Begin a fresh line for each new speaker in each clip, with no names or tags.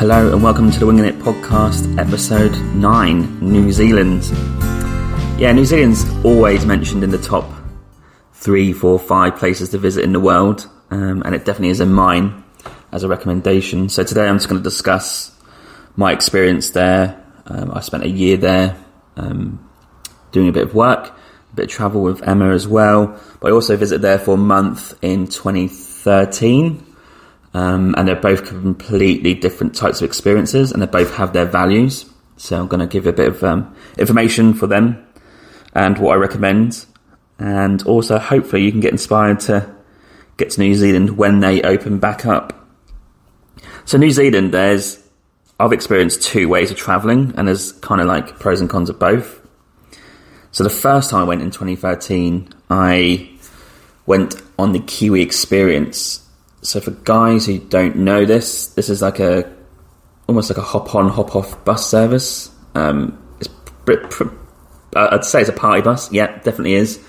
Hello and welcome to the Winging It podcast, episode 9 New Zealand. Yeah, New Zealand's always mentioned in the top three, four, five places to visit in the world, um, and it definitely is in mine as a recommendation. So today I'm just going to discuss my experience there. Um, I spent a year there um, doing a bit of work, a bit of travel with Emma as well, but I also visited there for a month in 2013. Um, and they're both completely different types of experiences, and they both have their values. So I'm going to give a bit of um, information for them and what I recommend, and also hopefully you can get inspired to get to New Zealand when they open back up. So New Zealand, there's I've experienced two ways of travelling, and there's kind of like pros and cons of both. So the first time I went in 2013, I went on the Kiwi experience so for guys who don't know this, this is like a almost like a hop on hop off bus service. Um, it's I'd say it's a party bus. Yeah, definitely is.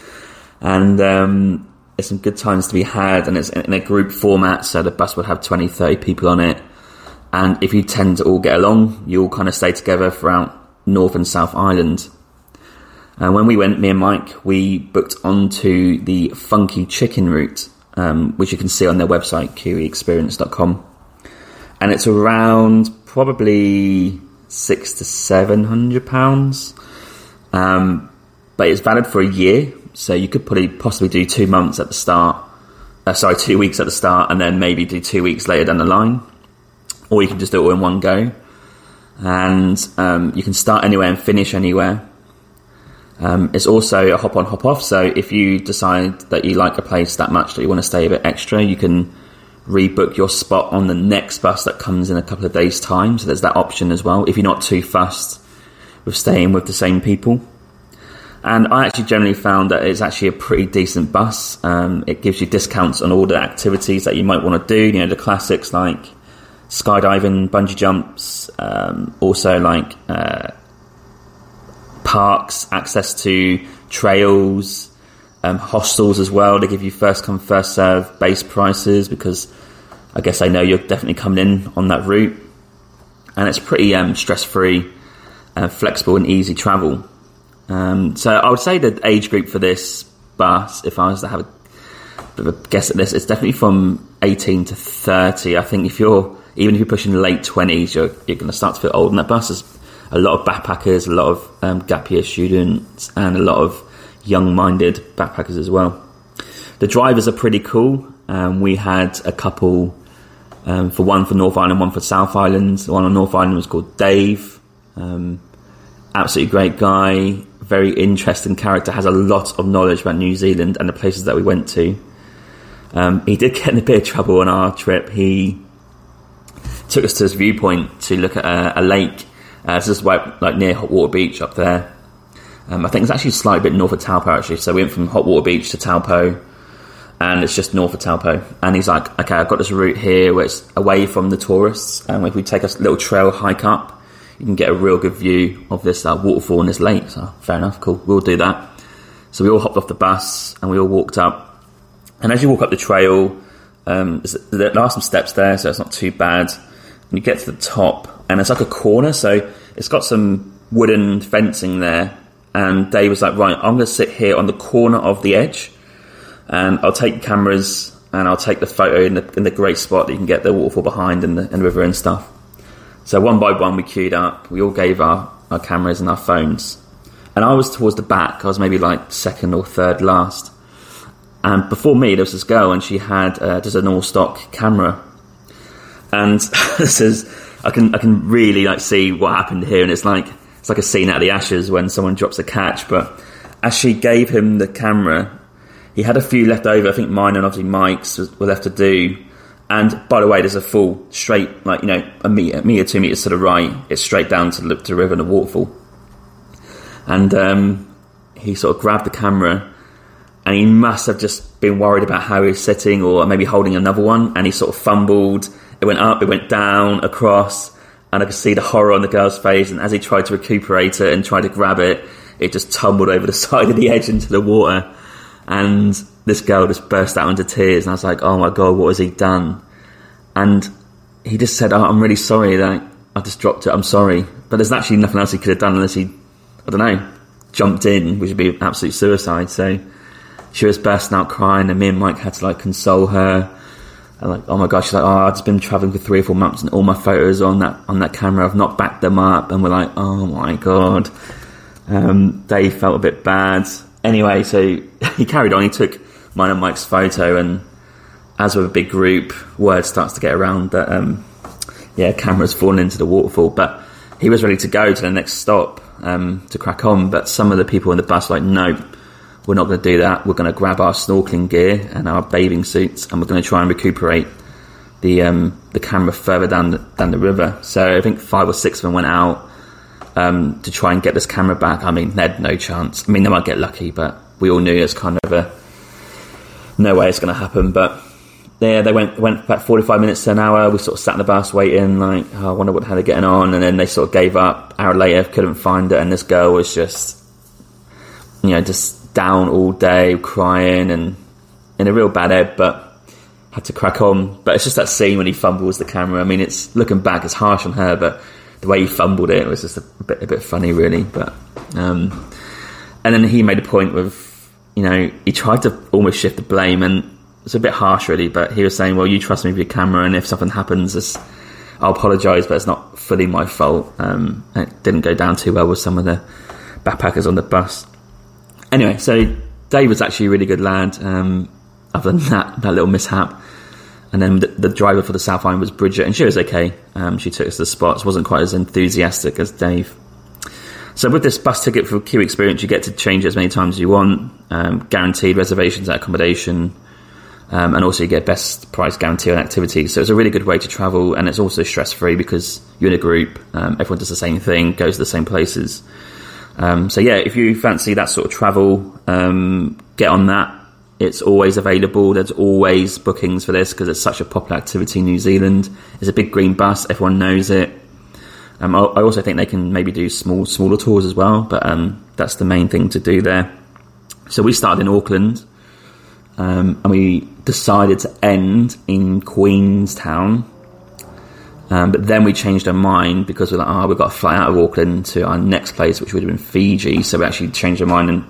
And um, there's some good times to be had, and it's in a group format. So the bus would have 20, 30 people on it. And if you tend to all get along, you all kind of stay together throughout North and South Island. And when we went, me and Mike, we booked onto the Funky Chicken route um, which you can see on their website, kiwiexperience.com. And it's around probably six to seven hundred pounds. Um, but it's valid for a year, so you could probably possibly do two months at the start. Uh, sorry, two weeks at the start, and then maybe do two weeks later down the line, or you can just do it all in one go. And um, you can start anywhere and finish anywhere. Um, it's also a hop on, hop off. So if you decide that you like a place that much that you want to stay a bit extra, you can rebook your spot on the next bus that comes in a couple of days' time. So there's that option as well. If you're not too fussed with staying with the same people. And I actually generally found that it's actually a pretty decent bus. Um, it gives you discounts on all the activities that you might want to do. You know, the classics like skydiving, bungee jumps, um, also like uh, parks, access to trails, um, hostels as well. They give you first come, first serve base prices because I guess they know you're definitely coming in on that route. And it's pretty um, stress free, uh, flexible, and easy travel. Um, so I would say the age group for this bus, if I was to have a a guess at this, it's definitely from 18 to 30. I think if you're even if you're pushing late 20s, you're, you're going to start to feel old, and that bus is a lot of backpackers, a lot of um, gap year students, and a lot of young-minded backpackers as well. The drivers are pretty cool. Um, we had a couple um, for one for North Island, one for South Island. The one on North Island was called Dave. Um, absolutely great guy, very interesting character. Has a lot of knowledge about New Zealand and the places that we went to. Um, he did get in a bit of trouble on our trip. He took us to his viewpoint to look at a, a lake uh, this is like near Hot Water Beach up there. Um, I think it's actually slightly bit north of Taupo actually. So we went from Hot Water Beach to Taupo, and it's just north of Taupo. And he's like, "Okay, I've got this route here where it's away from the tourists, and if we take a little trail hike up, you can get a real good view of this uh, waterfall and this lake." So fair enough, cool. We'll do that. So we all hopped off the bus and we all walked up. And as you walk up the trail, um, there are some steps there, so it's not too bad. And you get to the top, and it's like a corner, so it's got some wooden fencing there. And Dave was like, right, I'm going to sit here on the corner of the edge, and I'll take cameras and I'll take the photo in the, in the great spot that you can get the waterfall behind and the, and the river and stuff. So one by one, we queued up. We all gave our, our cameras and our phones. And I was towards the back. I was maybe like second or third last. And before me, there was this girl, and she had uh, just an all stock camera. And this is I can I can really like see what happened here, and it's like it's like a scene out of the Ashes when someone drops a catch. But as she gave him the camera, he had a few left over. I think mine and obviously Mike's were left to do. And by the way, there's a full straight, like you know, a meter, meter, two meters to the right. It's straight down to the, to the river and a waterfall. And um, he sort of grabbed the camera, and he must have just been worried about how he was sitting, or maybe holding another one. And he sort of fumbled it went up, it went down, across, and I could see the horror on the girl's face. And as he tried to recuperate it and tried to grab it, it just tumbled over the side of the edge into the water. And this girl just burst out into tears. And I was like, oh my God, what has he done? And he just said, oh, "I'm really sorry that I just dropped it. I'm sorry," but there's actually nothing else he could have done unless he, I don't know, jumped in, which would be absolute suicide. So she was bursting out crying, and me and Mike had to like console her. Like, oh my gosh, she's like, oh, I've just been traveling for three or four months, and all my photos on that on that camera, I've not backed them up, and we're like, oh my god. Um, Dave felt a bit bad. Anyway, so he carried on. He took mine and Mike's photo, and as with a big group, word starts to get around that um, yeah, cameras fallen into the waterfall. But he was ready to go to the next stop um, to crack on. But some of the people in the bus like, nope, we're not going to do that. We're going to grab our snorkeling gear and our bathing suits, and we're going to try and recuperate the um, the camera further down the, down the river. So I think five or six of them went out um, to try and get this camera back. I mean, they had no chance. I mean, they might get lucky, but we all knew it's kind of a no way it's going to happen. But yeah, they went went about forty five minutes to an hour. We sort of sat in the bus waiting, like oh, I wonder what how they're getting on, and then they sort of gave up. Hour later, couldn't find it, and this girl was just you know just down all day, crying and in a real bad head, but had to crack on. But it's just that scene when he fumbles the camera. I mean, it's looking back, it's harsh on her, but the way he fumbled it was just a bit a bit funny, really. But um, and then he made a point with you know he tried to almost shift the blame, and it's a bit harsh, really. But he was saying, "Well, you trust me with your camera, and if something happens, it's, I'll apologise, but it's not fully my fault." Um, it didn't go down too well with some of the backpackers on the bus. Anyway, so Dave was actually a really good lad. Um, other than that, that little mishap. And then the, the, driver for the South Island was Bridget, and she was okay. Um, she took us to the spots, wasn't quite as enthusiastic as Dave. So with this bus ticket for Kiwi Experience, you get to change it as many times as you want, um, guaranteed reservations at accommodation, um, and also you get best price guarantee on activities. So it's a really good way to travel, and it's also stress free because you're in a group, um, everyone does the same thing, goes to the same places. Um, so yeah, if you fancy that sort of travel, um, get on that it's always available. There's always bookings for this because it's such a popular activity in New Zealand. It's a big green bus. Everyone knows it. Um, I, I also think they can maybe do small, smaller tours as well, but um, that's the main thing to do there. So we started in Auckland, um, and we decided to end in Queenstown. Um, but then we changed our mind because we're like, oh, we've got to fly out of Auckland to our next place, which would have been Fiji. So we actually changed our mind and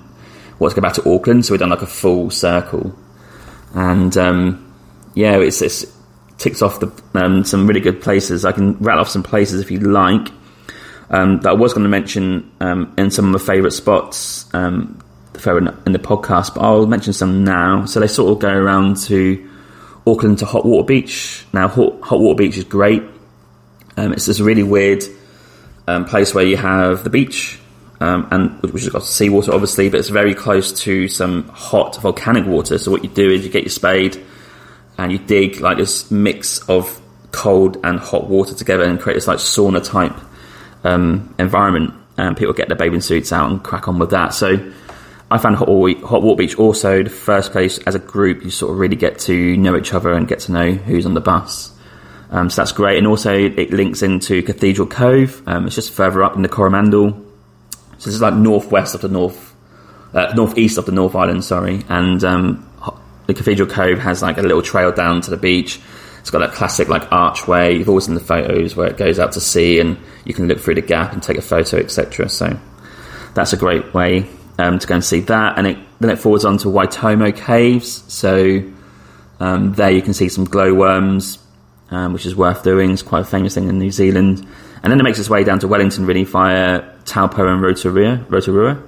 let's go back to Auckland. So we've done like a full circle, and um, yeah, it's, it's ticks off the, um, some really good places. I can rattle off some places if you'd like. Um, that I was going to mention um, in some of my favourite spots um, in the podcast, but I'll mention some now. So they sort of go around to Auckland to Hot Water Beach. Now, Hot, Hot Water Beach is great. Um, it's this really weird um, place where you have the beach, um, and which has got seawater obviously, but it's very close to some hot volcanic water. So what you do is you get your spade and you dig like this mix of cold and hot water together and create this like sauna type um, environment. And people get their bathing suits out and crack on with that. So I found Hot Hot Water Beach also the first place as a group you sort of really get to know each other and get to know who's on the bus. Um, so that's great. And also it links into Cathedral Cove. Um, it's just further up in the Coromandel. So this is like northwest of the north, uh, northeast of the North Island, sorry. And um, the Cathedral Cove has like a little trail down to the beach. It's got that classic like archway. You've always seen the photos where it goes out to sea, and you can look through the gap and take a photo, etc. So that's a great way um, to go and see that. And it, then it forwards on to Waitomo Caves. So um, there you can see some glowworms, um, which is worth doing. It's quite a famous thing in New Zealand. And then it makes its way down to Wellington really via Taupo and Rotorua. Rotorua.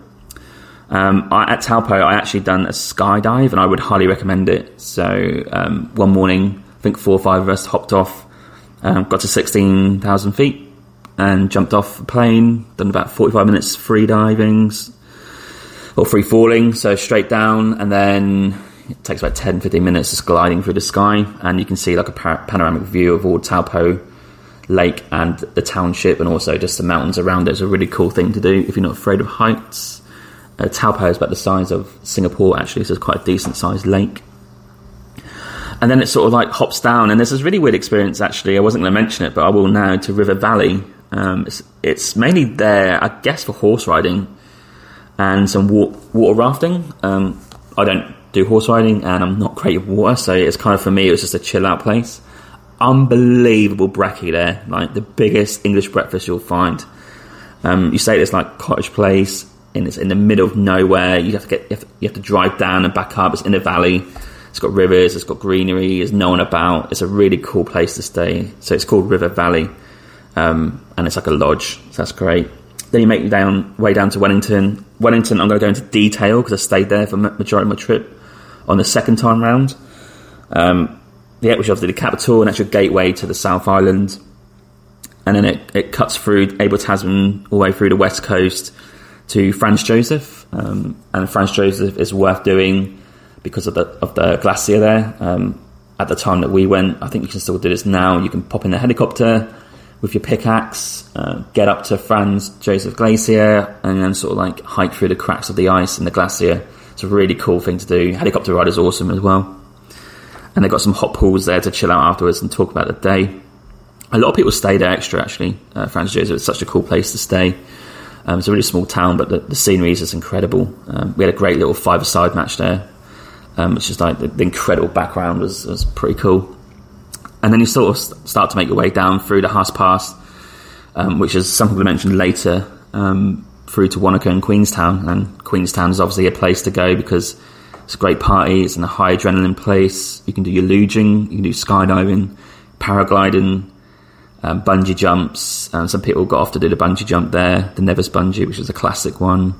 Um, I, at Taupo, I actually done a skydive, and I would highly recommend it. So um, one morning, I think four or five of us hopped off, um, got to sixteen thousand feet, and jumped off a plane. Done about forty-five minutes free divings or free falling, so straight down, and then it takes about 10, 15 minutes just gliding through the sky, and you can see like a panoramic view of all Taupo lake and the township and also just the mountains around it. it is a really cool thing to do if you're not afraid of heights. Uh, Taupo is about the size of Singapore actually, so it's quite a decent sized lake. And then it sort of like hops down, and there's this really weird experience actually. I wasn't going to mention it, but I will now to River Valley. Um, it's, it's, mainly there, I guess, for horse riding and some water, water rafting. Um, I don't do horse riding, and I'm not great with water, so it's kind of for me, it was just a chill out place. unbelievable brekkie there, like the biggest English breakfast you'll find. Um, you say it's like cottage place, and it's in the middle of nowhere. You have to get you have to, you have to drive down and back up. It's in a valley. It's got rivers. It's got greenery. There's no one about. It's a really cool place to stay. So it's called River Valley, um, and it's like a lodge. So that's great. Then you make your down way down to Wellington. Wellington, I'm going to go into detail because I stayed there for majority of my trip on the second time round. Um, yeah, which obviously the capital and actual gateway to the South Island. And then it, it cuts through Abel Tasman all the way through the west coast to Franz Josef. Um, and Franz Josef is worth doing because of the of the glacier there. Um, at the time that we went, I think you can still do this now. You can pop in the helicopter with your pickaxe, uh, get up to Franz Josef Glacier, and then sort of like hike through the cracks of the ice in the glacier. It's a really cool thing to do. Helicopter ride is awesome as well and they've got some hot pools there to chill out afterwards and talk about the day. A lot of people stay there extra actually. Uh, Franz Josef is such a cool place to stay. Um, it's a really small town, but the, the scenery is just incredible. Um, we had a great little five-a-side match there, um, which is like the, the, incredible background was, was pretty cool. And then you sort of start to make your way down through the Haast Pass, um, which is something we mentioned later, um, through to Wanaka and Queenstown. And Queenstown is obviously a place to go because it's a great party. It's in a high adrenaline place. You can do your luging, you can do skydiving, paragliding, um, bungee jumps. Um, some people got off to do the bungee jump there, the Nevis bungee, which is a classic one.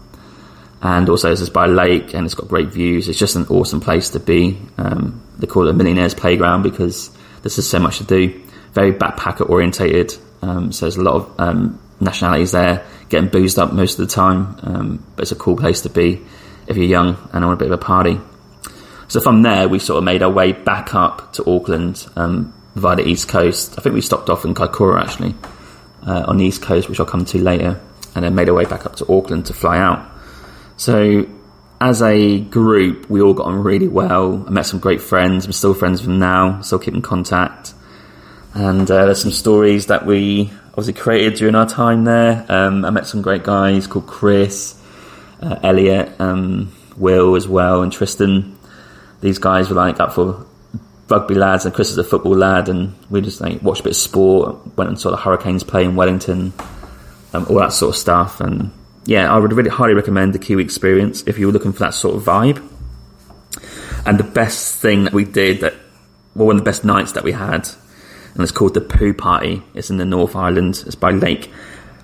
And also, it's by a lake and it's got great views. It's just an awesome place to be. Um, they call it a millionaire's playground because there's just so much to do. Very backpacker orientated. Um, so there's a lot of um, nationalities there, getting boozed up most of the time. Um, but it's a cool place to be if you're young and on a bit of a party. So from there, we sort of made our way back up to Auckland um, via the east coast. I think we stopped off in Kaikoura actually uh, on the east coast, which I'll come to later, and then made our way back up to Auckland to fly out. So as a group, we all got on really well. I met some great friends. I'm still friends with them now, still keep in contact. And uh, there's some stories that we obviously created during our time there. Um, I met some great guys called Chris, uh, Elliot, um, Will as well, and Tristan. These guys were like up for rugby lads, and Chris is a football lad, and we just like watched a bit of sport, went and saw the Hurricanes play in Wellington, um, all that sort of stuff. And yeah, I would really highly recommend the Kiwi experience if you were looking for that sort of vibe. And the best thing that we did, that well, one of the best nights that we had, and it's called the Poo Party. It's in the North Island. It's by Lake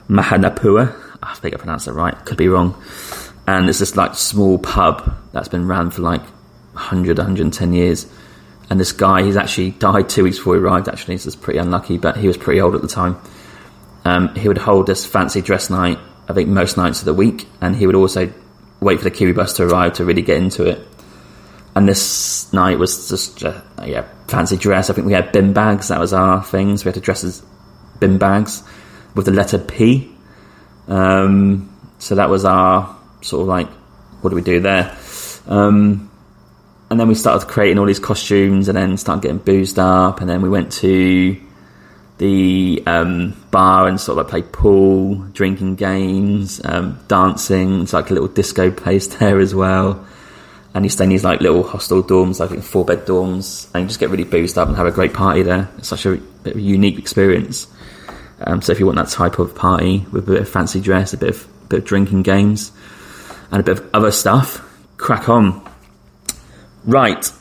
Mahinapua. I think I pronounced that right. Could be wrong and it's this like small pub that's been ran for like 100 110 years and this guy he's actually died two weeks before he arrived actually so it's pretty unlucky but he was pretty old at the time um, he would hold this fancy dress night i think most nights of the week and he would also wait for the kiwi bus to arrive to really get into it and this night was just uh, yeah fancy dress i think we had bin bags that was our thing we had to dress as bin bags with the letter p um, so that was our sort of like, what do we do there? Um, and then we started creating all these costumes and then started getting boozed up. And then we went to the um, bar and sort of like played pool, drinking games, um, dancing. It's like a little disco place there as well. And you stay in these like little hostel dorms, like four bed dorms, and you just get really boozed up and have a great party there. It's such a a unique experience. Um, so if you want that type of party with a bit of fancy dress, a bit of, bit of drinking games, and a bit of other stuff. Crack on. Right.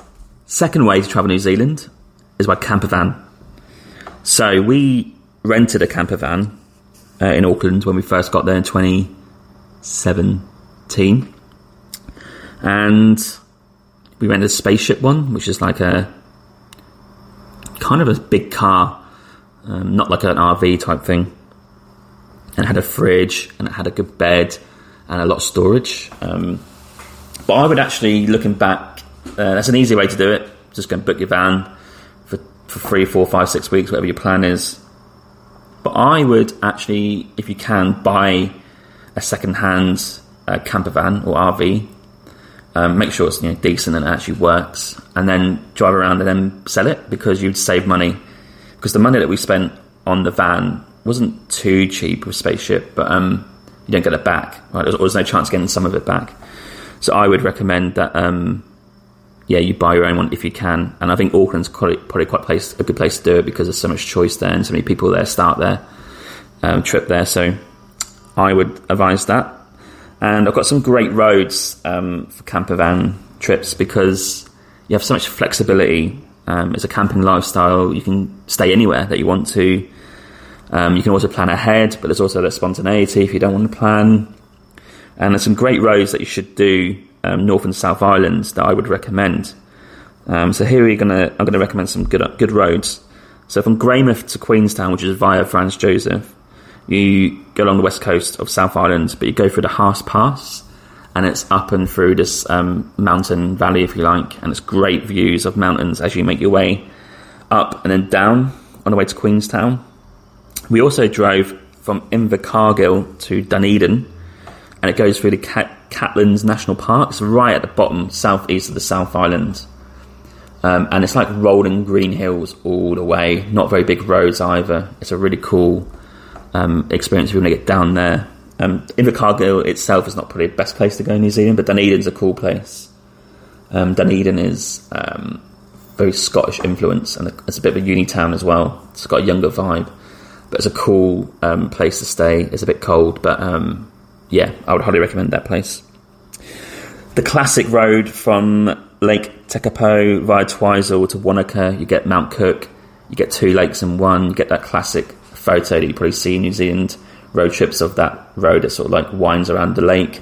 Second way to travel New Zealand is by camper van. So we rented a camper van uh, in Auckland when we first got there in 2017. And we rented a spaceship one, which is like a kind of a big car, um, not like an RV type thing. And it had a fridge and it had a good bed and a lot of storage. Um, but I would actually, looking back, uh, that's an easy way to do it. Just go and book your van for, for three, four, five, six weeks, whatever your plan is. But I would actually, if you can, buy a second-hand uh, camper van or RV. Um, make sure it's you know, decent and it actually works, and then drive around and then sell it because you'd save money. Because the money that we spent on the van wasn't too cheap with spaceship, but um, you don't get it back. Right? There's, no chance getting some of it back. So I would recommend that um, yeah, you buy your own one if you can. And I think Auckland's quite, probably quite place, a good place to do it because there's so much choice there and so many people there start their um, trip there. So I would advise that. And I've got some great roads um, for camper van trips because you have so much flexibility. Um, it's a camping lifestyle. You can stay anywhere that you want to. Um, you can also plan ahead, but there's also the spontaneity if you don't want to plan. And there's some great roads that you should do um, North and South Islands that I would recommend. Um, so here we're gonna I'm gonna recommend some good good roads. So from Greymouth to Queenstown, which is via Franz Josef, you go along the west coast of South Island, but you go through the Haast Pass, and it's up and through this um, mountain valley, if you like, and it's great views of mountains as you make your way up and then down on the way to Queenstown. We also drove from Invercargill to Dunedin, and it goes through the Cat- National Park. It's right at the bottom, southeast of the South Island. Um, and it's like rolling green hills all the way. Not very big roads either. It's a really cool um, experience if you want to get down there. Um, Invercargill itself is not probably the best place to go in New Zealand, but Dunedin's a cool place. Um, Dunedin is um, very Scottish influence, and it's a bit of a uni town as well. It's got a younger vibe, but it's a cool um, place to stay. It's a bit cold, but um, yeah, I would highly recommend that place. The classic road from Lake Tekapo via Twizel to Wanaka, you get Mount Cook, you get two lakes in one, you get that classic photo that you probably see in New Zealand road trips of that road that sort of like winds around the lake.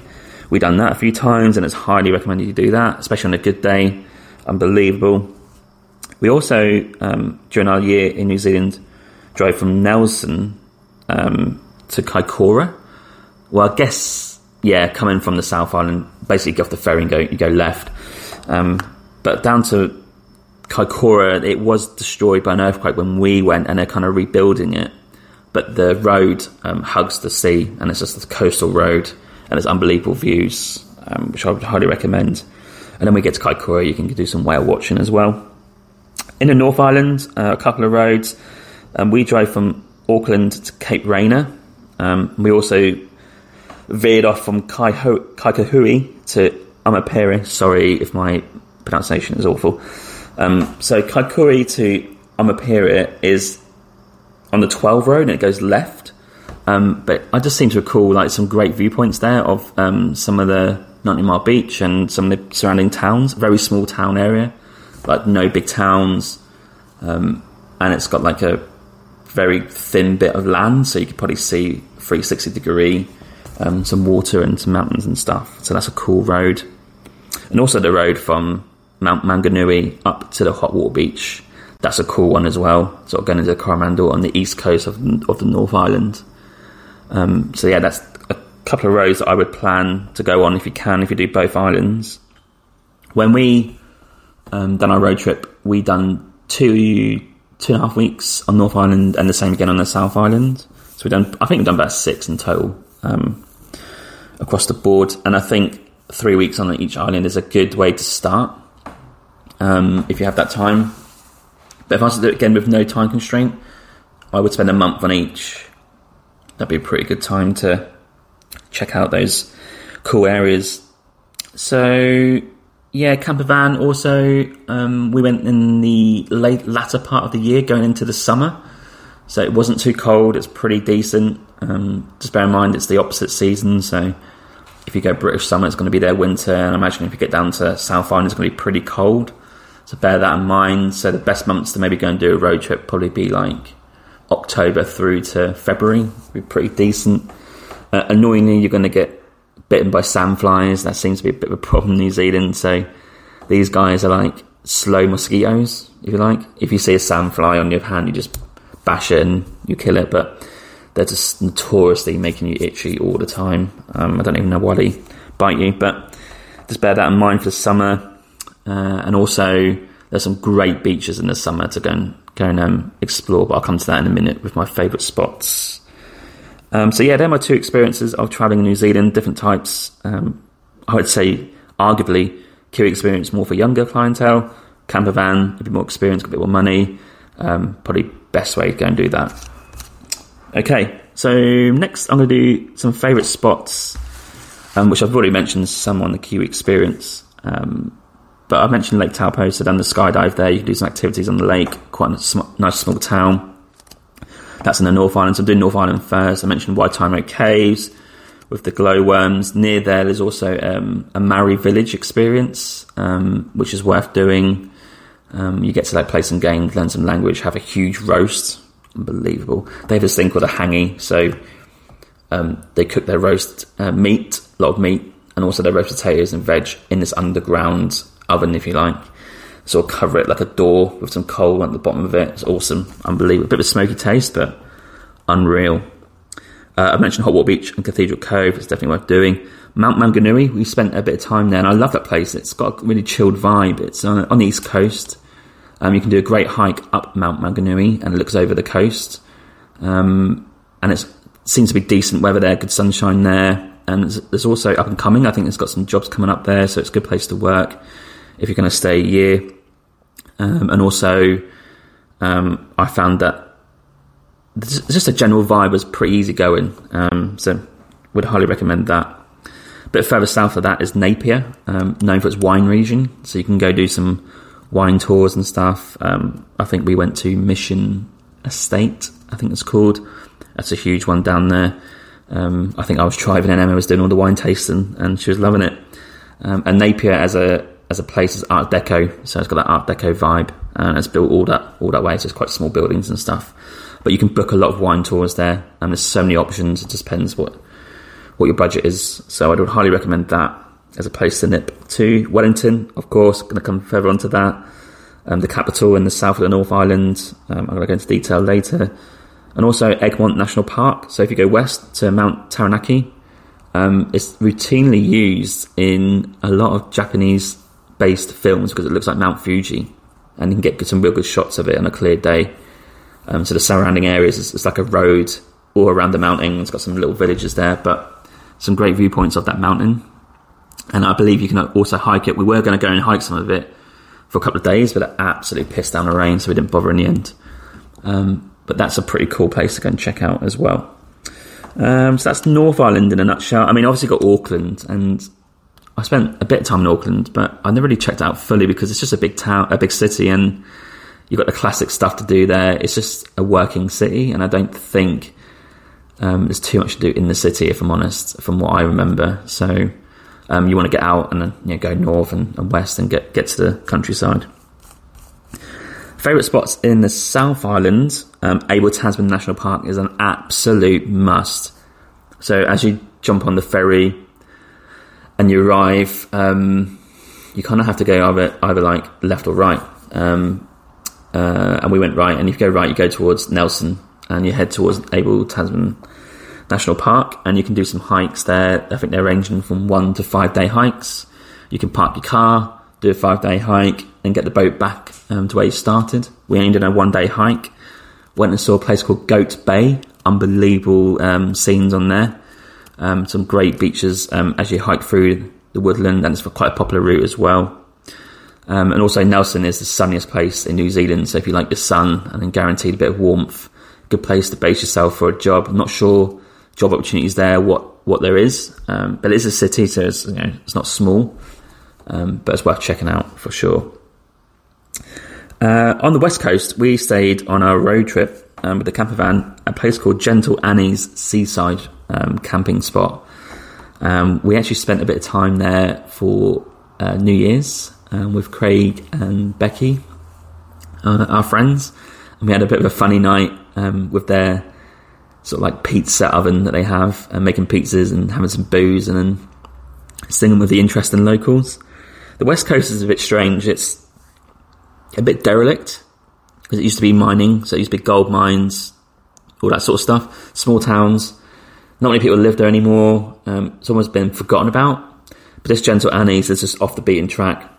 We've done that a few times and it's highly recommended you do that, especially on a good day. Unbelievable. We also, um, during our year in New Zealand, drove from Nelson um, to Kaikoura, well, I guess yeah, coming from the South Island, basically get off the ferry and go you go left. Um, but down to Kaikoura, it was destroyed by an earthquake when we went, and they're kind of rebuilding it. But the road um, hugs the sea, and it's just a coastal road, and it's unbelievable views, um, which I would highly recommend. And then we get to Kaikoura, you can do some whale watching as well. In the North Island, uh, a couple of roads. Um, we drove from Auckland to Cape Reinga. Um, we also veered off from Kaikohui to Omapere. Sorry if my pronunciation is awful. Um, so Kaikohui to Omapere is on the 12 road and it goes left. Um, but I just seem to recall like some great viewpoints there of um, some of the Ninety Mile Beach and some of the surrounding towns. Very small town area, like no big towns, um, and it's got like a very thin bit of land, so you could probably see 360 degree um, some water and some mountains and stuff. So that's a cool road. And also the road from Mount Maunganui up to the hot water beach. That's a cool one as well. Sort of going into Coromandel on the east coast of, of the North Island. Um, so yeah, that's a couple of roads that I would plan to go on if you can, if you do both islands. When we um, done our road trip, we done two two and a half weeks on North Island and the same again on the South Island. So we done, I think we've done about six in total. Um, across the board. And I think three weeks on each island is a good way to start um, if you have that time. But if I was to do it again with no time constraint, I would spend a month on each. That'd be a pretty good time to check out those cool areas. So yeah, camper van. Also, um, we went in the late latter part of the year, going into the summer, so it wasn't too cold. It's pretty decent. Um, just bear in mind it's the opposite season, so if you go British summer, it's going to be their winter, and I imagine if you get down to South Island, it's going to be pretty cold. So bear that in mind. So the best months to maybe go and do a road trip probably be like October through to February. Be pretty decent. Uh, annoyingly, you're going to get bitten by sandflies. That seems to be a bit of a problem in New Zealand. So these guys are like slow mosquitoes, if you like. If you see a sandfly on your hand, you just bash it and you kill it. But they're just notoriously making you itchy all the time. Um, I don't even know why they bite you, but just bear that in mind for the summer. Uh, and also, there's some great beaches in the summer to go and go and um, explore. But I'll come to that in a minute with my favourite spots. Um, so yeah, they're my two experiences of travelling in New Zealand. Different types. Um, I would say, arguably, Kiwi experience more for younger clientele. Camper van, a bit more experience, a bit more money. Um, probably best way to go and do that. Okay, so next I'm going to do some favourite spots, um, which I've already mentioned some on the Kiwi Experience. Um, but I mentioned Lake Taupo, so done the skydive there. You can do some activities on the lake. Quite a sm- nice small town. That's in the North Island. So I'm doing North Island first. I mentioned Waitomo Caves with the glowworms. Near there, there's also um, a Maori village experience, um, which is worth doing. Um, you get to like play some games, learn some language, have a huge roast. Unbelievable. They have this thing called a hangi. So um, they cook their roast uh, meat, a lot of meat, and also their roast potatoes and veg in this underground oven, if you like. Sort of cover it like a door with some coal at the bottom of it. It's awesome, unbelievable. A bit of a smoky taste, but unreal. Uh, I mentioned Hot Water Beach and Cathedral Cove. It's definitely worth doing. Mount Maunganui, we spent a bit of time there, and I love that place. It's got a really chilled vibe. It's on, on the east coast. Um, you can do a great hike up Mount Maunganui, and it looks over the coast. Um, and it seems to be decent weather there, good sunshine there. And there's also up and coming. I think it's got some jobs coming up there, so it's a good place to work if you're going to stay a year. Um, and also, um, I found that just a general vibe was pretty easy going. Um, so would highly recommend that. A bit further south of that is Napier, um, known for its wine region. So you can go do some wine tours and stuff. Um, I think we went to Mission Estate, I think it's called. That's a huge one down there. Um, I think I was driving and Emma was doing all the wine tasting and she was loving it. Um, and Napier as a as a place is Art Deco, so it's got that Art Deco vibe and it's built all that all that way. So it's quite small buildings and stuff. But you can book a lot of wine tours there, and there's so many options. It just depends what what your budget is. So I would highly recommend that as a place to nip to. Wellington, of course, going to come further onto that. Um, the capital in the south of the North Island. Um, I'm going to go into detail later. And also Egmont National Park. So if you go west to Mount Taranaki, um, it's routinely used in a lot of Japanese based films because it looks like Mount Fuji. And you can get some real good shots of it on a clear day. Um, so the surrounding areas, it's, it's like a road all around the mountain. It's got some little villages there, but some great viewpoints of that mountain. And I believe you can also hike it. We were going to go and hike some of it for a couple of days, but it absolutely pissed down the rain, so we didn't bother in the end. Um, but that's a pretty cool place to go and check out as well. Um, so that's North Island in a nutshell. I mean, obviously got Auckland, and I spent a bit of time in Auckland, but I never really checked out fully because it's just a big town, a big city, and you've got the classic stuff to do there. It's just a working city, and I don't think um, there's too much to do in the city, if I'm honest, from what I remember. So um, you want to get out and you know, go north and, and, west and get, get to the countryside. Favourite spots in the South Island, um, Abel Tasman National Park is an absolute must. So as you jump on the ferry and you arrive, um, you kind of have to go either, either like left or right. Um, uh, and we went right, and if you go right, you go towards Nelson and you head towards Abel Tasman National Park, and you can do some hikes there. I think they're ranging from one to five day hikes. You can park your car, do a five day hike, and get the boat back um, to where you started. We ended on a one day hike. Went and saw a place called Goat Bay. Unbelievable um, scenes on there. Um, some great beaches um, as you hike through the woodland, and it's quite a popular route as well. Um, and also, Nelson is the sunniest place in New Zealand. So if you like the sun and then guaranteed a bit of warmth, good place to base yourself for a job. I'm not sure job opportunities there, what what there is, um, but it is a city, so it's you know it's not small, um, but it's worth checking out for sure. Uh, on the west coast, we stayed on our road trip um, with the camper van, a place called Gentle Annie's Seaside um, camping spot. Um, we actually spent a bit of time there for uh, New Year's um, with Craig and Becky, uh, our friends, and we had a bit of a funny night um, with their sort of like pizza oven that they have, and making pizzas and having some booze, and then singing with the interesting locals. The West Coast is a bit strange. It's a bit derelict because it used to be mining, so it used to be gold mines, all that sort of stuff. Small towns, not many people live there anymore. Um, it's almost been forgotten about. But this Gentle Annie's is just off the beaten track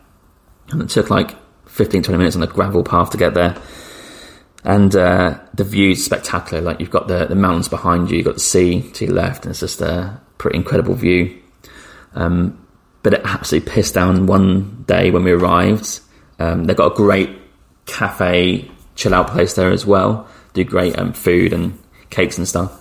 and it took like 15, 20 minutes on a gravel path to get there. And uh, the view's spectacular. Like you've got the, the mountains behind you, you've got the sea to your left, and it's just a pretty incredible view. Um, but it absolutely pissed down one day when we arrived. Um, they've got a great cafe, chill out place there as well. Do great um, food and cakes and stuff.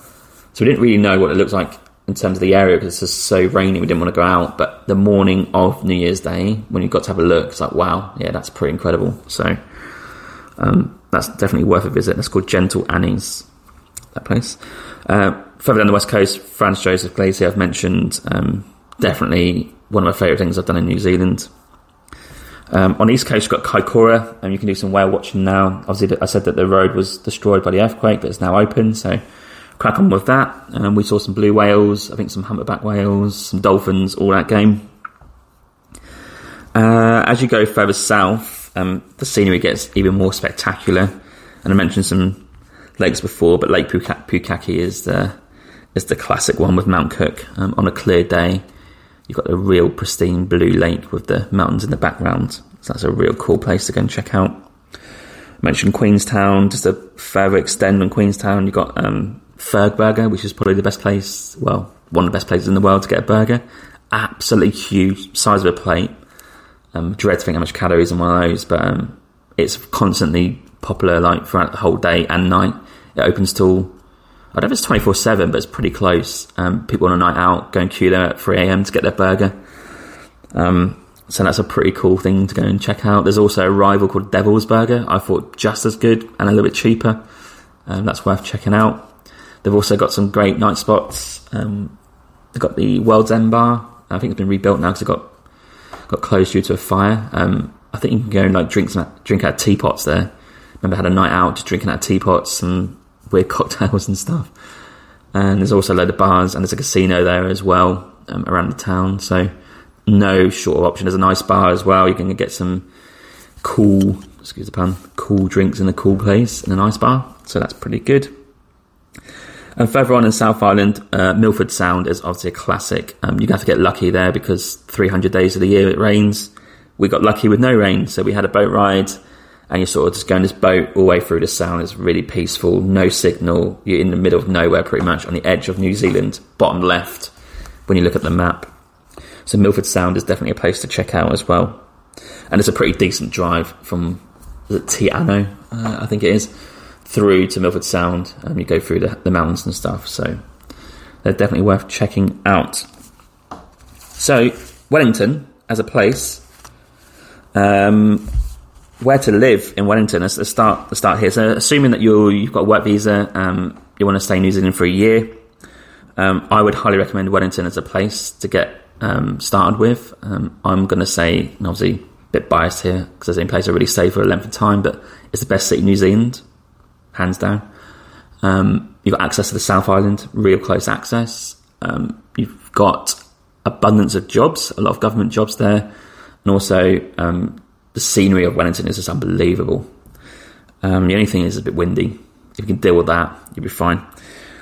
So we didn't really know what it looked like in terms of the area because it's just so rainy. We didn't want to go out. But the morning of New Year's Day, when you got to have a look, it's like wow, yeah, that's pretty incredible. So um, that's definitely worth a visit. It's called Gentle Annie's. That place. Uh, further down the west coast, Franz Josef Glacier. I've mentioned um, definitely one of my favourite things I've done in New Zealand. Um, on east coast, you've got Kaikoura, and you can do some whale watching now. Obviously, I said that the road was destroyed by the earthquake, but it's now open, so crack on with that. Um, we saw some blue whales, I think some humpback whales, some dolphins, all that game. Uh, as you go further south, um, the scenery gets even more spectacular. And I mentioned some lakes before, but Lake Pukaki is the is the classic one with Mount Cook. Um, on a clear day, you've got a real pristine blue lake with the mountains in the background. So that's a real cool place to go and check out. I mentioned Queenstown, just a further extend on Queenstown. You've got um, Fergburger, which is probably the best place, well, one of the best places in the world to get a burger. Absolutely huge, size of a plate. Um, dread to think how much calories in one of those, but um, it's constantly popular like throughout the whole day and night. It opens till I don't know if it's twenty four seven, but it's pretty close. Um, people on a night out go and queue there at three a.m. to get their burger. Um, so that's a pretty cool thing to go and check out. There's also a rival called Devil's Burger. I thought just as good and a little bit cheaper. Um, that's worth checking out. They've also got some great night spots. Um, they've got the World's End Bar. I think it's been rebuilt now because it got got closed due to a fire. Um, I think you can go and like drink some drink out teapots there. Remember, I had a night out just drinking out teapots and weird cocktails and stuff. And there's also a load of bars and there's a casino there as well um, around the town. So no short option. There's an ice bar as well. You can get some cool, excuse the pun, cool drinks in a cool place in an ice bar. So that's pretty good. And further on in South Island, uh, Milford Sound is obviously a classic. Um, you have to get lucky there because 300 days of the year it rains. We got lucky with no rain, so we had a boat ride, and you're sort of just going this boat all the way through the sound. It's really peaceful, no signal. You're in the middle of nowhere, pretty much on the edge of New Zealand, bottom left when you look at the map. So Milford Sound is definitely a place to check out as well, and it's a pretty decent drive from Te Anau, uh, I think it is through to Milford Sound. Um, you go through the, the mountains and stuff. So they're definitely worth checking out. So Wellington as a place, um, where to live in Wellington? Let's, let's start. Let's start here. So assuming that you you've got a work visa, um, you want to stay in New Zealand for a year. Um, I would highly recommend Wellington as a place to get um, started with. Um, I'm going to say, obviously, a bit biased here because it's the only place I really stay for a length of time, but it's the best city in New Zealand hands down. Um, you've got access to the South Island, real close access. Um, you've got abundance of jobs, a lot of government jobs there, and also the scenery of Wellington is just unbelievable. Um, the only thing is a bit windy. If you can deal with that, you'll be fine.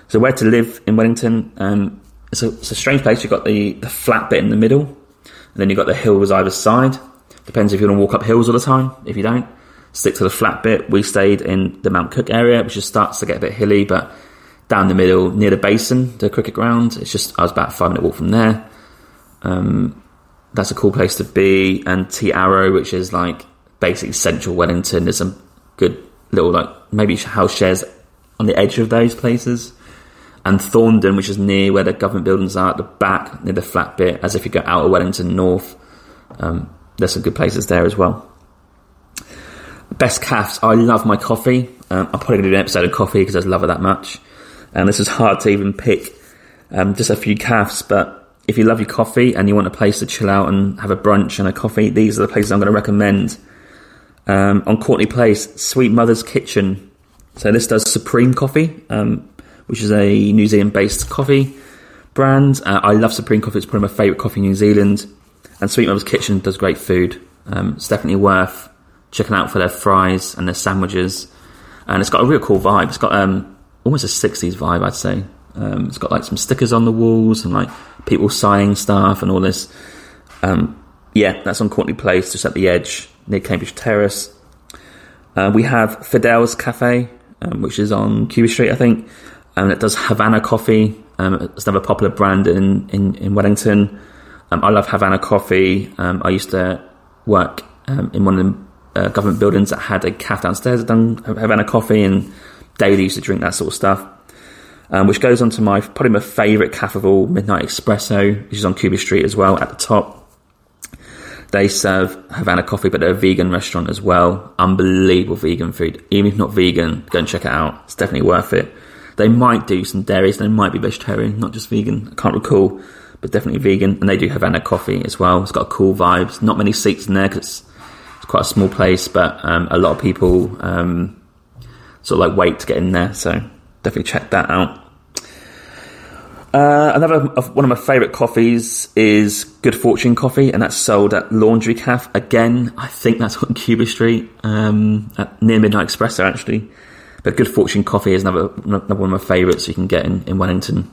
So, where to live in Wellington? Um, it's a, it's, a, strange place. You've got the, the flat bit in the middle, and then you've got the hills either side. Depends if you want to walk up hills all the time. If you don't, stick to the flat bit. We stayed in the Mount Cook area, which just starts to get a bit hilly, but down the middle near the basin, the cricket ground. It's just I was about a five minute walk from there. Um, that's a cool place to be. And Te Aro, which is like basically central Wellington. There's some good little like maybe house shares on the edge of those places. And Thorndon, which is near where the government buildings are at the back, near the flat bit, as if you go out of Wellington north. Um, there's some good places there as well. Best cafes. I love my coffee. Um, I'm probably going to do an episode of coffee because I love it that much. And this is hard to even pick um, just a few cafes, but if you love your coffee and you want a place to chill out and have a brunch and a coffee, these are the places I'm going to recommend. Um, on Courtenay Place, Sweet Mother's Kitchen. So this does Supreme Coffee, um, which is a New Zealand-based coffee brand. Uh, I love Supreme Coffee; it's probably my favourite coffee in New Zealand. And Sweet Mother's Kitchen does great food. Um, it's definitely worth checking out for their fries and their sandwiches. And it's got a real cool vibe. It's got um, almost a 60s vibe, I'd say. Um, it's got like some stickers on the walls and like people signing stuff and all this. Um, yeah, that's on Courtenay Place, just at the edge near Cambridge Terrace. Uh, we have Fidel's Cafe, um, which is on Cuba Street, I think. And it does Havana coffee. Um, it's another popular brand in, in, in Wellington. Um, I love Havana coffee. Um, I used to work um, in one of the uh, government buildings that had a cafe downstairs that done Havana coffee, and daily used to drink that sort of stuff. Um, which goes on to my probably my favourite cafe of all, Midnight Espresso, which is on Cuba Street as well at the top. They serve Havana coffee, but they're a vegan restaurant as well. Unbelievable vegan food. Even if not vegan, go and check it out. It's definitely worth it. They might do some dairies, they might be vegetarian, not just vegan. I can't recall, but definitely vegan. And they do Havana coffee as well. It's got cool vibes. Not many seats in there because it's quite a small place, but um, a lot of people um, sort of like wait to get in there. So definitely check that out. Uh, another one of my favourite coffees is Good Fortune Coffee, and that's sold at Laundry Cafe. Again, I think that's on Cuba Street, um, near Midnight Espresso, actually. But Good Fortune Coffee is another, another one of my favourites you can get in, in Wellington.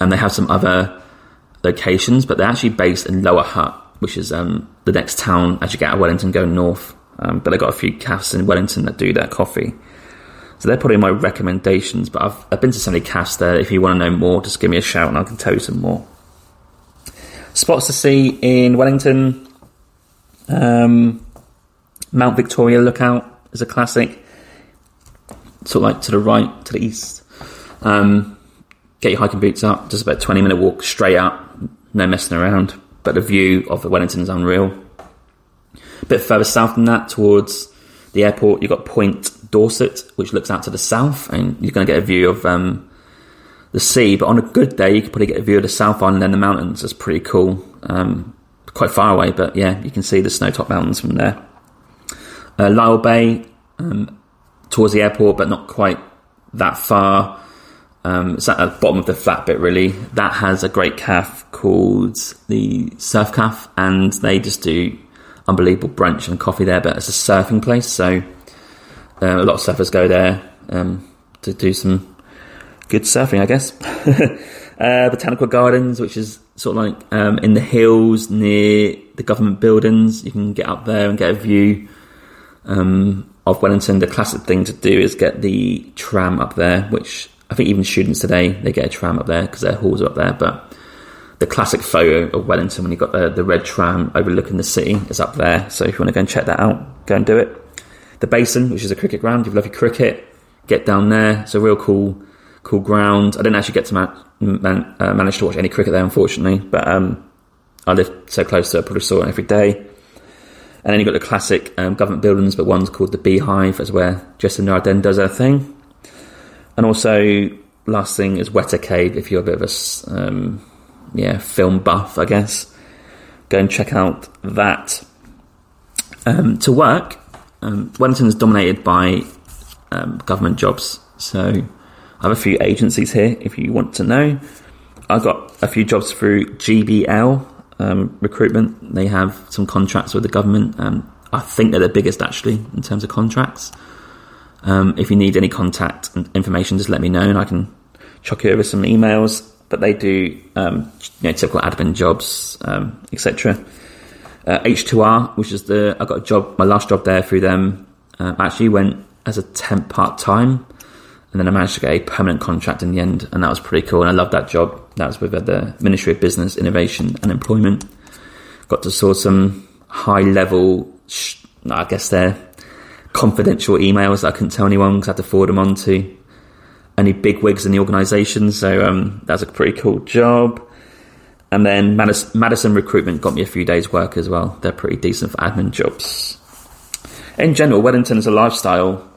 And they have some other locations, but they're actually based in Lower Hutt, which is um, the next town as you get out of Wellington going north. Um, but they've got a few cafes in Wellington that do their coffee. So they're probably my recommendations. But I've, I've been to so many cafes there. If you want to know more, just give me a shout and I can tell you some more. Spots to see in Wellington. Um, Mount Victoria Lookout is a classic. Sort of like to the right, to the east. Um, get your hiking boots up. Just about a 20 minute walk straight up. No messing around. But the view of Wellington is unreal. A bit further south than that, towards the airport, you've got Point Dorset, which looks out to the south, and you're going to get a view of um, the sea. But on a good day, you can probably get a view of the South Island and the mountains. It's pretty cool. Um, quite far away, but yeah, you can see the snow top mountains from there. Uh, Lyall Bay, um, towards the airport, but not quite that far. Um, it's at the bottom of the flat bit, really. That has a great calf called the Surf Calf, and they just do unbelievable brunch and coffee there. But it's a surfing place, so uh, a lot of surfers go there um, to do some good surfing, I guess. uh, Botanical Gardens, which is sort of like um, in the hills near the government buildings. You can get up there and get a view um, of Wellington. The classic thing to do is get the tram up there, which I think even students today they get a tram up there because their halls are up there. But the classic photo of Wellington when you got the, the red tram overlooking the city is up there. So if you want to go and check that out, go and do it the Basin, which is a cricket ground. You've lovely cricket. Get down there. It's a real cool, cool ground. I didn't actually get to man, uh, manage to watch any cricket there, unfortunately, but um, I live so close to it, I probably saw it every day. And then you've got the classic um, government buildings, but one's called the Beehive, that's where Jacinda Ardern does her thing. And also, last thing is Weta Cave, if you're a bit of a um, yeah film buff, I guess. Go and check out that. Um, to work, um, Wellington is dominated by um, government jobs. So I have a few agencies here if you want to know. I've got a few jobs through GBL um, recruitment. They have some contracts with the government. Um, I think they're the biggest actually in terms of contracts. Um, if you need any contact information, just let me know and I can chuck you over some emails. But they do um, you know, typical admin jobs, etc uh, H2R, which is the I got a job, my last job there through them. Um, actually went as a temp part time, and then I managed to get a permanent contract in the end, and that was pretty cool. And I loved that job. That was with the Ministry of Business, Innovation, and Employment. Got to saw some high level, I guess they're confidential emails that I couldn't tell anyone because I had to forward them on to any big wigs in the organisation. So um, that was a pretty cool job. And then Madison, Recruitment got me a few days' work as well. They're pretty decent for admin jobs. In general, Wellington is a lifestyle.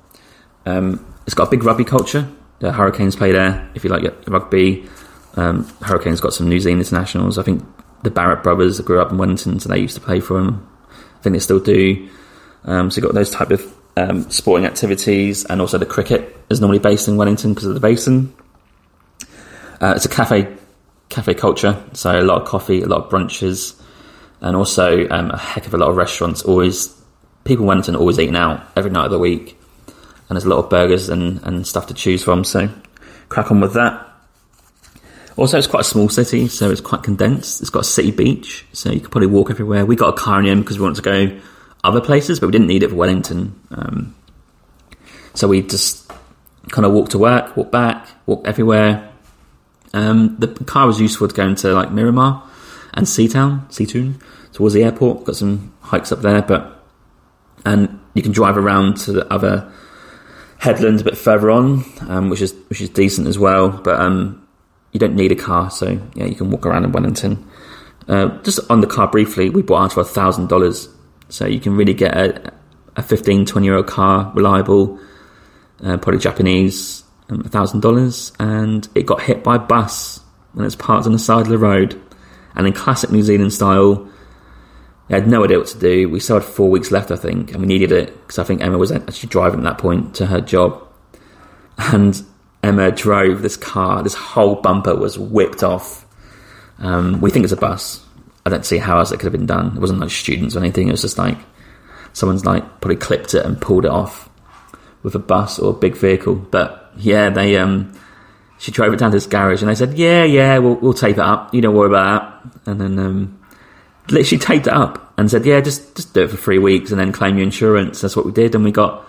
Um, it's got a big rugby culture. The Hurricanes play there. If you like rugby, um, Hurricanes got some New Zealand internationals. I think the Barrett brothers grew up in Wellington, so they used to play for them. I think they still do. Um, so you've got those type of um, sporting activities, and also the cricket is normally based in Wellington because of the basin. Uh, it's a cafe cafe culture. So a lot of coffee, a lot of brunches, and also um, a heck of a lot of restaurants. Always people in Wellington always eating out every night of the week, and there's a lot of burgers and, and stuff to choose from. So crack on with that. Also, it's quite a small city, so it's quite condensed. It's got a city beach, so you can probably walk everywhere. We got a car in the because we wanted to go other places, but we didn't need it for Wellington. Um, so we just kind of walked to work, walked back, walked everywhere, um, the car was useful to go into like Miramar and Seatown, Seatoun, towards the airport. Got some hikes up there, but and you can drive around to the other headland a bit further on, um, which is which is decent as well. But um, you don't need a car, so yeah, you can walk around in Wellington. Uh, just on the car briefly, we bought ours for thousand dollars, so you can really get a, a 15, 20 year old car, reliable, uh, probably Japanese, um, thousand dollars, and it got hit by a bus and it's parked on the side of the road. And in classic New Zealand style, I had no idea what to do. We still had four weeks left, I think, and we needed it because I think Emma was actually driving at that point to her job. And Emma drove this car, this whole bumper was whipped off. Um, we think it's a bus. I don't see how else it could have been done. It wasn't like students or anything. It was just like someone's like probably clipped it and pulled it off with a bus or a big vehicle. But yeah, they um, she drove it down to this garage and they said, "Yeah, yeah, we'll, we'll tape it up. You don't worry about that." And then um, literally taped it up and said, "Yeah, just just do it for three weeks and then claim your insurance." That's what we did, and we got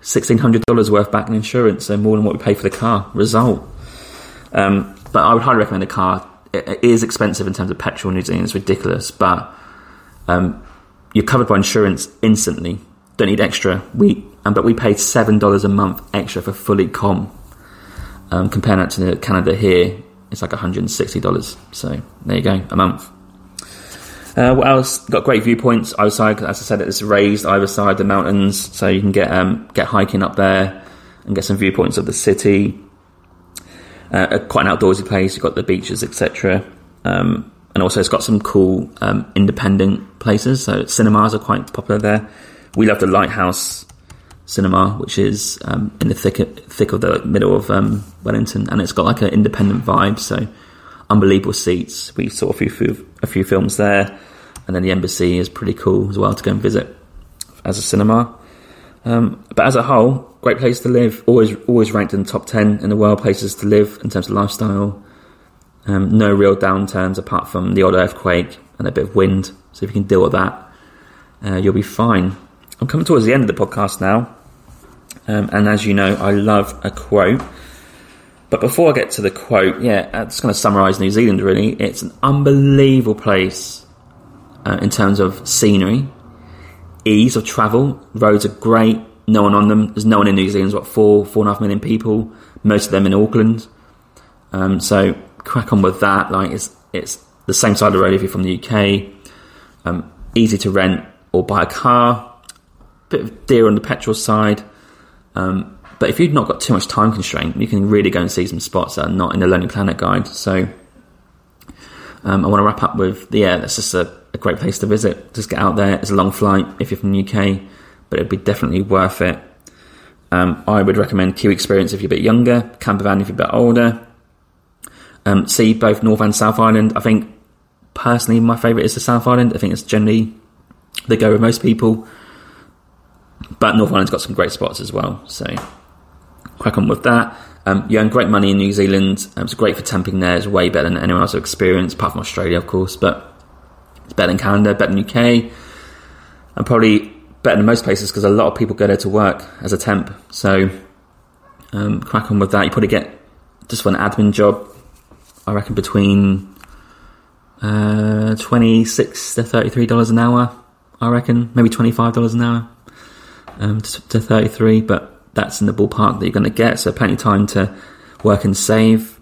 sixteen hundred dollars worth back in insurance, so more than what we paid for the car. Result. Um, but I would highly recommend the car. It, it is expensive in terms of petrol in New Zealand; it's ridiculous, but um, you're covered by insurance instantly. Don't need extra. We um, but we paid seven dollars a month extra for fully com. Um, comparing that to Canada here, it's like one hundred and sixty dollars. So there you go, a month. Uh, what else? Got great viewpoints outside. As I said, it's raised either side the mountains, so you can get um, get hiking up there and get some viewpoints of the city. Uh, quite an outdoorsy place. You've got the beaches, etc. Um, and also, it's got some cool um, independent places. So cinemas are quite popular there. We love the Lighthouse Cinema, which is um, in the thick thick of the middle of um, Wellington, and it's got like an independent vibe. So unbelievable seats. We saw a few a few films there, and then the embassy is pretty cool as well to go and visit as a cinema. Um, but as a whole, great place to live. Always always ranked in the top ten in the world places to live in terms of lifestyle. Um, no real downturns apart from the odd earthquake and a bit of wind. So if you can deal with that, uh, you'll be fine. I'm coming towards the end of the podcast now. Um, and as you know, I love a quote. But before I get to the quote, yeah, I'm just going to summarise New Zealand really. It's an unbelievable place uh, in terms of scenery, ease of travel. Roads are great, no one on them. There's no one in New Zealand, there's what, four, four and a half million people, most of them in Auckland. Um, so crack on with that. Like it's, it's the same side of the road if you're from the UK. Um, easy to rent or buy a car. Bit of dear on the petrol side. Um, but if you've not got too much time constraint, you can really go and see some spots that are not in the Lonely Planet guide. So um, I want to wrap up with the yeah, that's just a, a, great place to visit. Just get out there. It's a long flight if you're from the UK, but it'd be definitely worth it. Um, I would recommend Kiwi Experience if you're a bit younger, Campervan if you're a bit older. Um, see both North and South Island. I think personally my favourite is the South Island. I think it's generally the go with most people. But North Island's got some great spots as well, so crack on with that. Um, you earn great money in New Zealand. Um, it's great for temping there. It's way better than anywhere else I've experienced, apart from Australia, of course. But it's better than Canada, better than UK, and probably better than most places because a lot of people go there to work as a temp. So um, crack on with that. You probably get just for an admin job. I reckon between uh, twenty six to thirty three dollars an hour. I reckon maybe twenty five dollars an hour um, to, to 33, but that's in the ballpark that you're going to get. So plenty of time to work and save.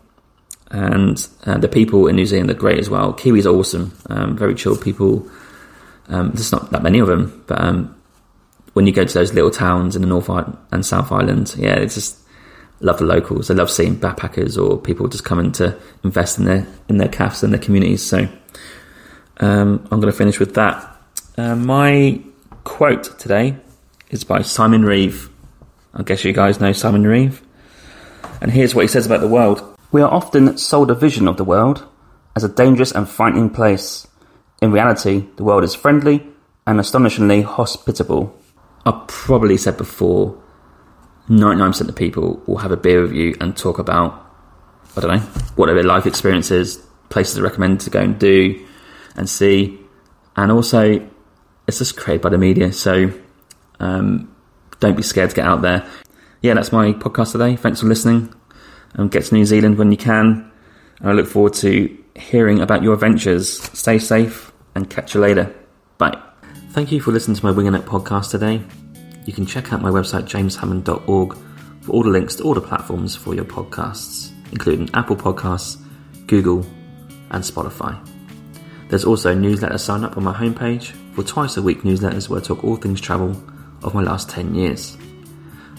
And uh, the people in New Zealand are great as well. Kiwis are awesome, um, very chill people. Um, there's not that many of them, but um, when you go to those little towns in the North and South Island, yeah, it's just love the locals. They love seeing backpackers or people just coming to invest in their in their cafes and their communities. So um, I'm going to finish with that. Uh, my quote today is by Simon Reeve. I guess you guys know Simon Reeve. And here's what he says about the world. We are often sold a vision of the world as a dangerous and frightening place. In reality, the world is friendly and astonishingly hospitable. I've probably said before, 99% of people will have a beer with you and talk about, I don't know, what their life experiences, places they recommend to go and do and see. And also, it's just created by the media. So um, don't be scared to get out there. Yeah, that's my podcast today. Thanks for listening. Um, get to New Zealand when you can. And I look forward to hearing about your adventures. Stay safe and catch you later. Bye. Thank you for listening to my Winging It podcast today. You can check out my website, jameshammond.org, for all the links to all the platforms for your podcasts, including Apple Podcasts, Google, and Spotify. There's also a newsletter sign up on my homepage for twice a week newsletters where I talk all things travel of my last 10 years.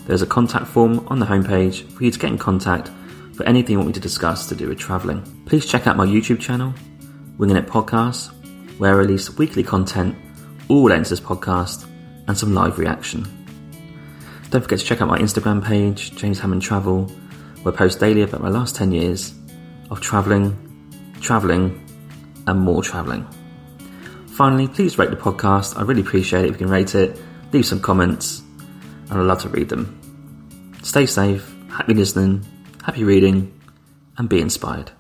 There's a contact form on the homepage for you to get in contact for anything you want me to discuss to do with travelling. Please check out my YouTube channel, Winging It Podcast, where I release weekly content, all this podcast, and some live reaction. Don't forget to check out my Instagram page, James Hammond Travel, where I post daily about my last 10 years of travelling, travelling, and more travelling. Finally, please rate the podcast. I really appreciate it if you can rate it, leave some comments, and I'd love to read them. Stay safe, happy listening, happy reading, and be inspired.